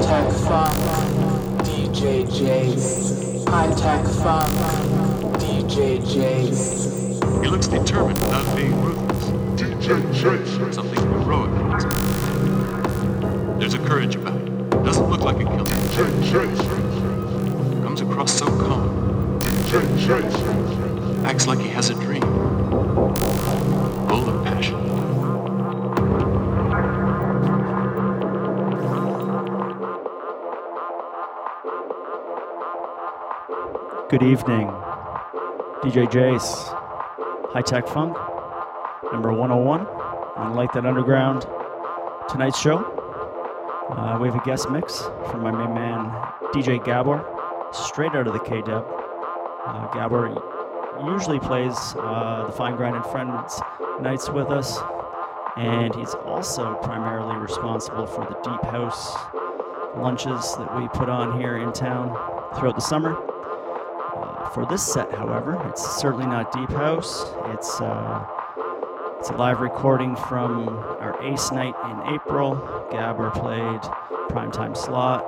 High-tech funk, DJ Jace. High-tech funk, DJ Jace. He looks determined without being ruthless. DJ Jace. Something heroic. There's a courage about it. Doesn't look like a killer. DJ Jace. Comes across so calm. DJ Jace. Acts like he has a dream. Good evening, DJ Jace, High Tech Funk, number 101 on Like That Underground. Tonight's show, uh, we have a guest mix from my main man, DJ Gabor, straight out of the K Dub. Uh, Gabor usually plays uh, the Fine Grind and Friends nights with us, and he's also primarily responsible for the Deep House lunches that we put on here in town throughout the summer. For this set, however, it's certainly not deep house. It's uh, it's a live recording from our Ace night in April. Gabor played primetime slot.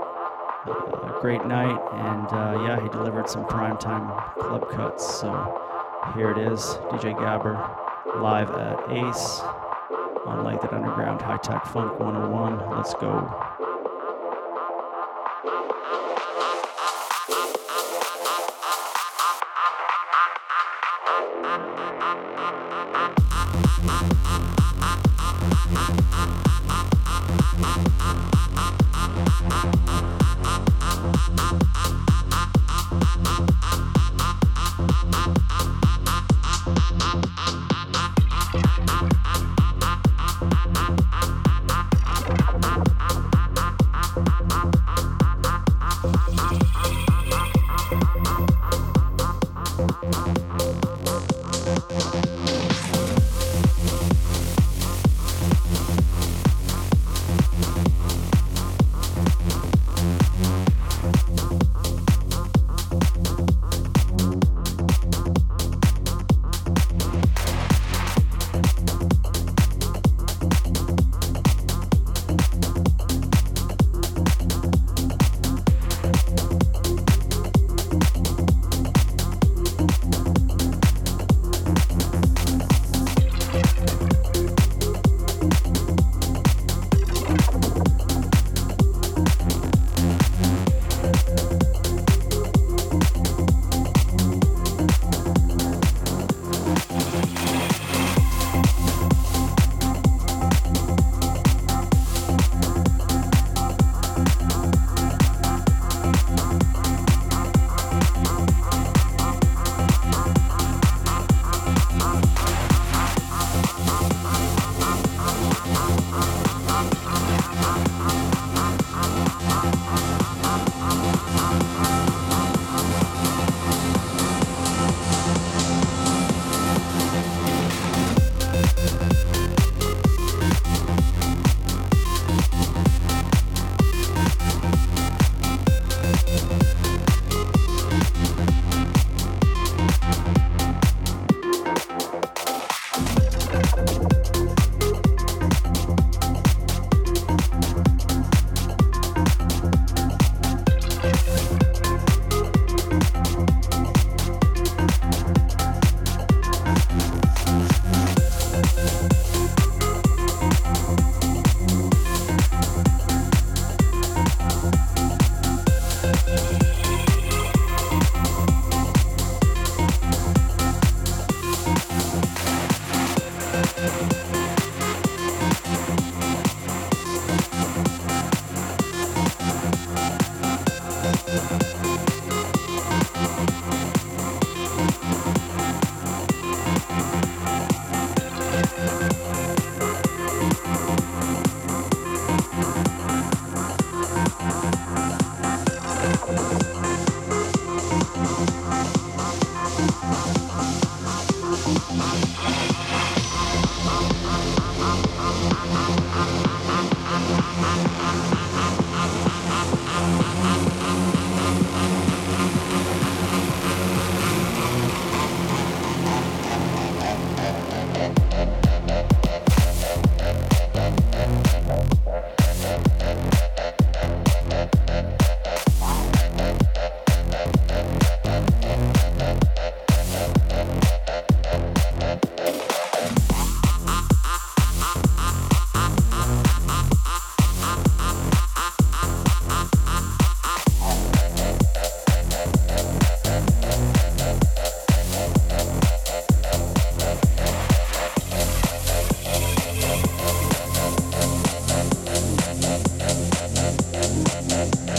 Uh, great night, and uh, yeah, he delivered some primetime club cuts. So here it is, DJ Gabor live at Ace on Like That Underground High Tech Funk 101. Let's go.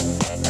Bye.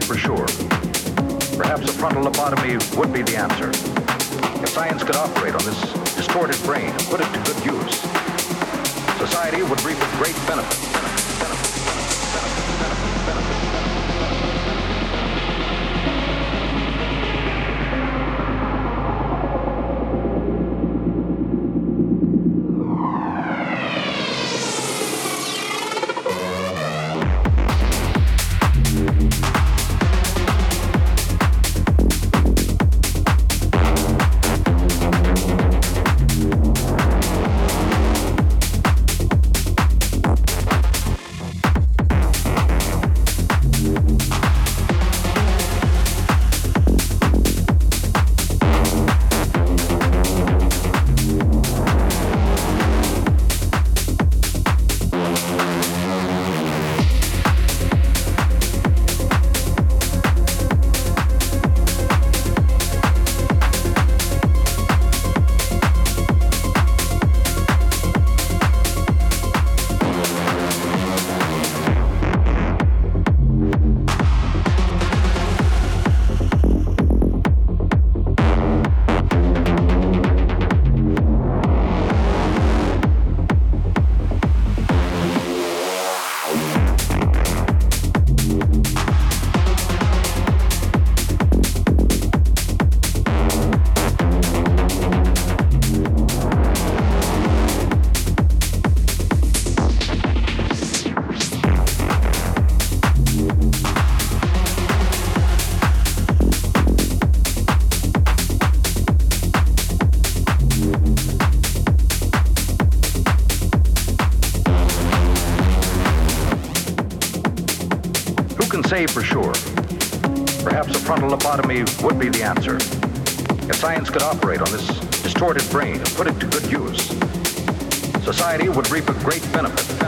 For sure. Perhaps a frontal lobotomy would be the answer. If science could operate on this distorted brain and put it to good use, society would reap a great benefit. say for sure. Perhaps a frontal lobotomy would be the answer. If science could operate on this distorted brain and put it to good use, society would reap a great benefit.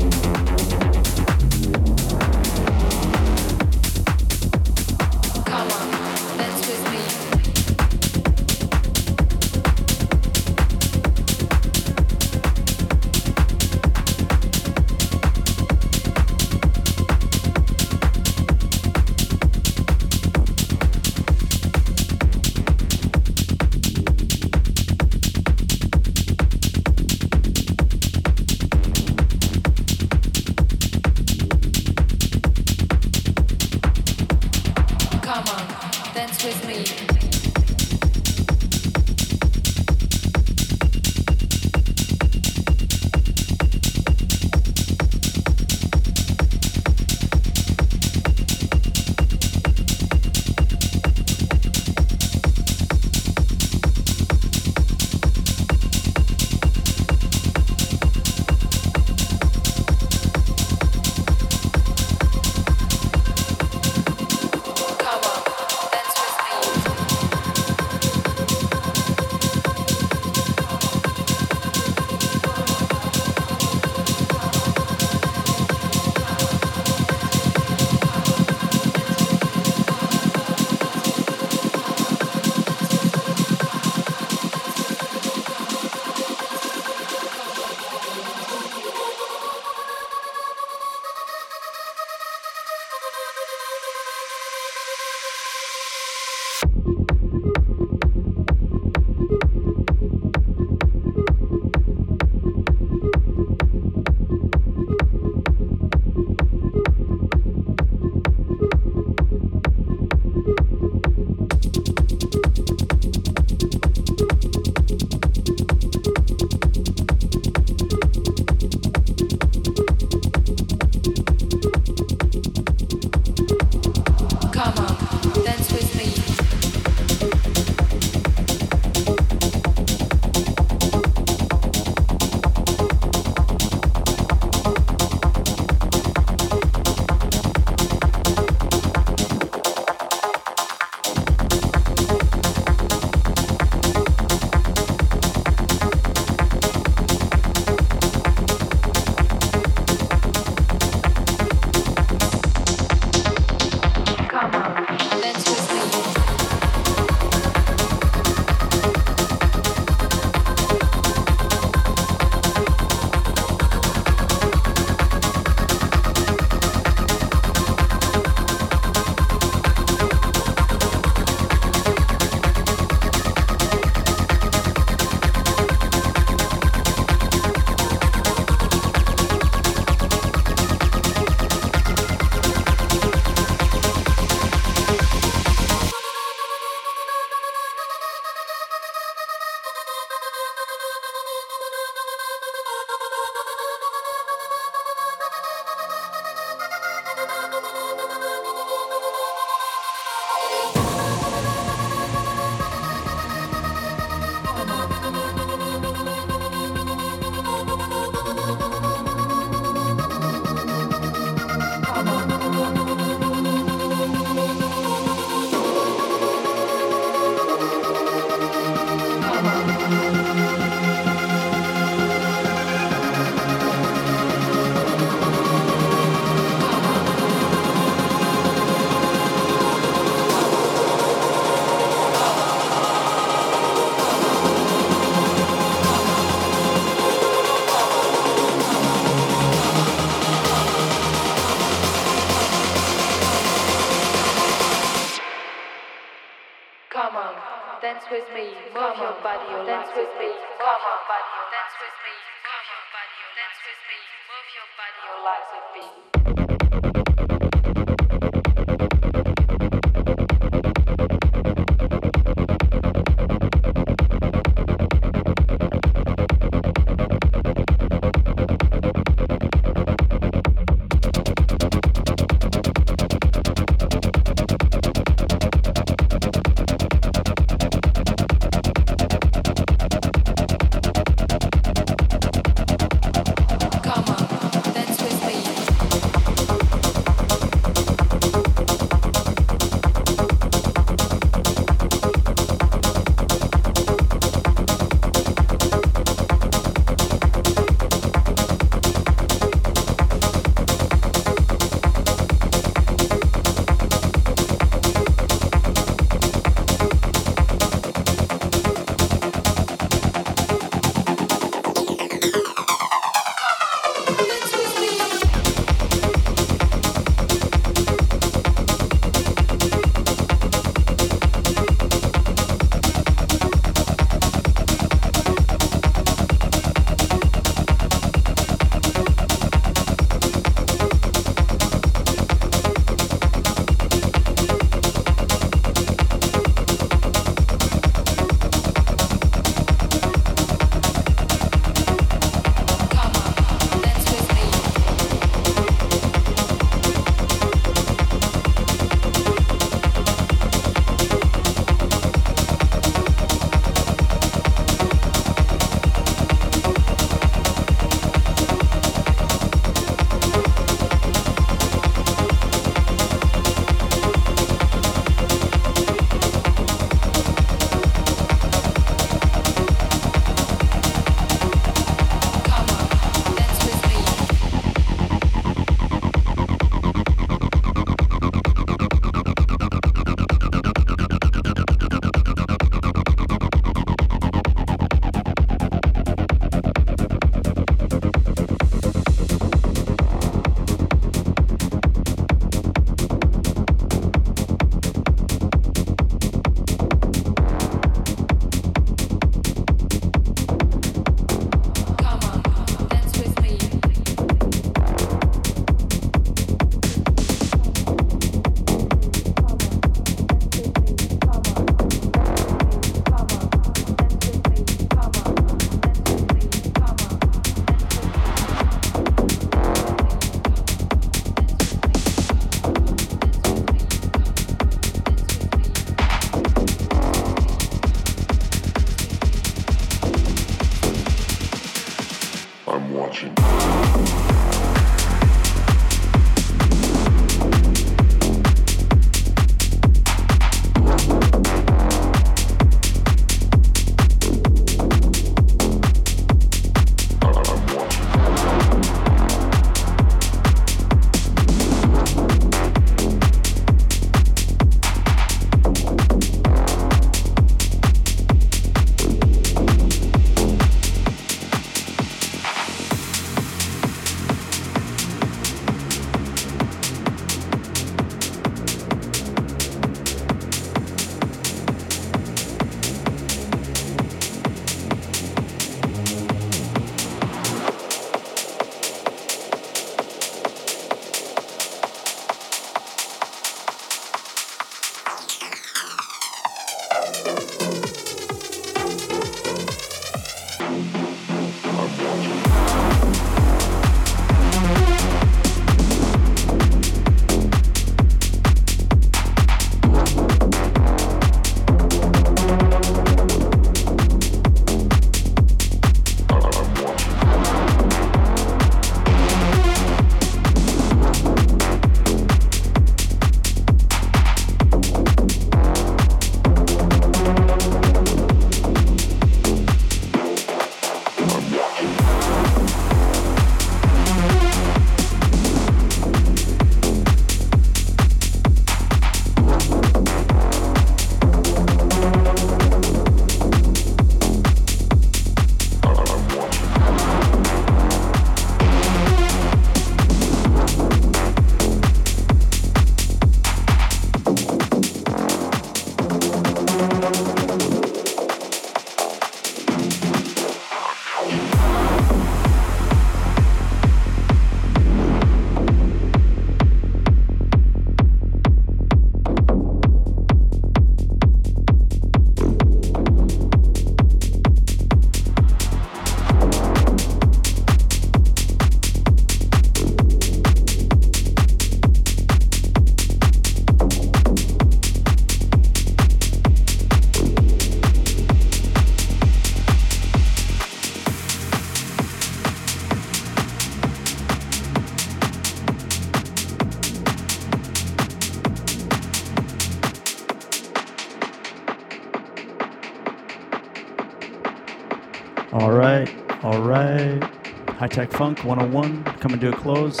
Tech Funk 101 coming to a close,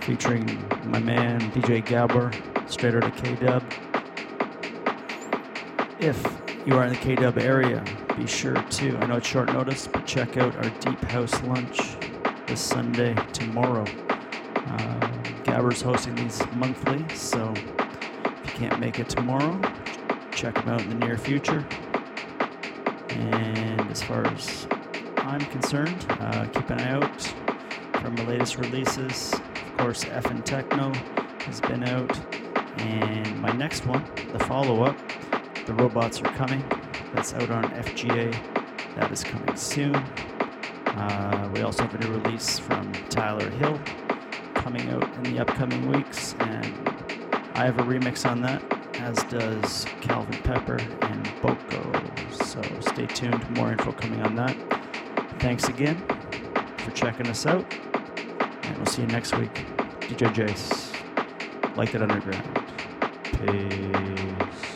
featuring my man DJ Gabor, straight out of K Dub. If you are in the K Dub area, be sure to, I know it's short notice, but check out our Deep House lunch this Sunday, tomorrow. Uh, Gabor's hosting these monthly, so if you can't make it tomorrow, check them out in the near future. And as far as I'm concerned, uh, keep an eye out for my latest releases. Of course, F and Techno has been out, and my next one, the follow up, The Robots Are Coming, that's out on FGA. That is coming soon. Uh, we also have a new release from Tyler Hill coming out in the upcoming weeks, and I have a remix on that, as does Calvin Pepper and Boko. So stay tuned, more info coming on that. Thanks again for checking us out, and we'll see you next week. DJ Jace, like that underground. Peace.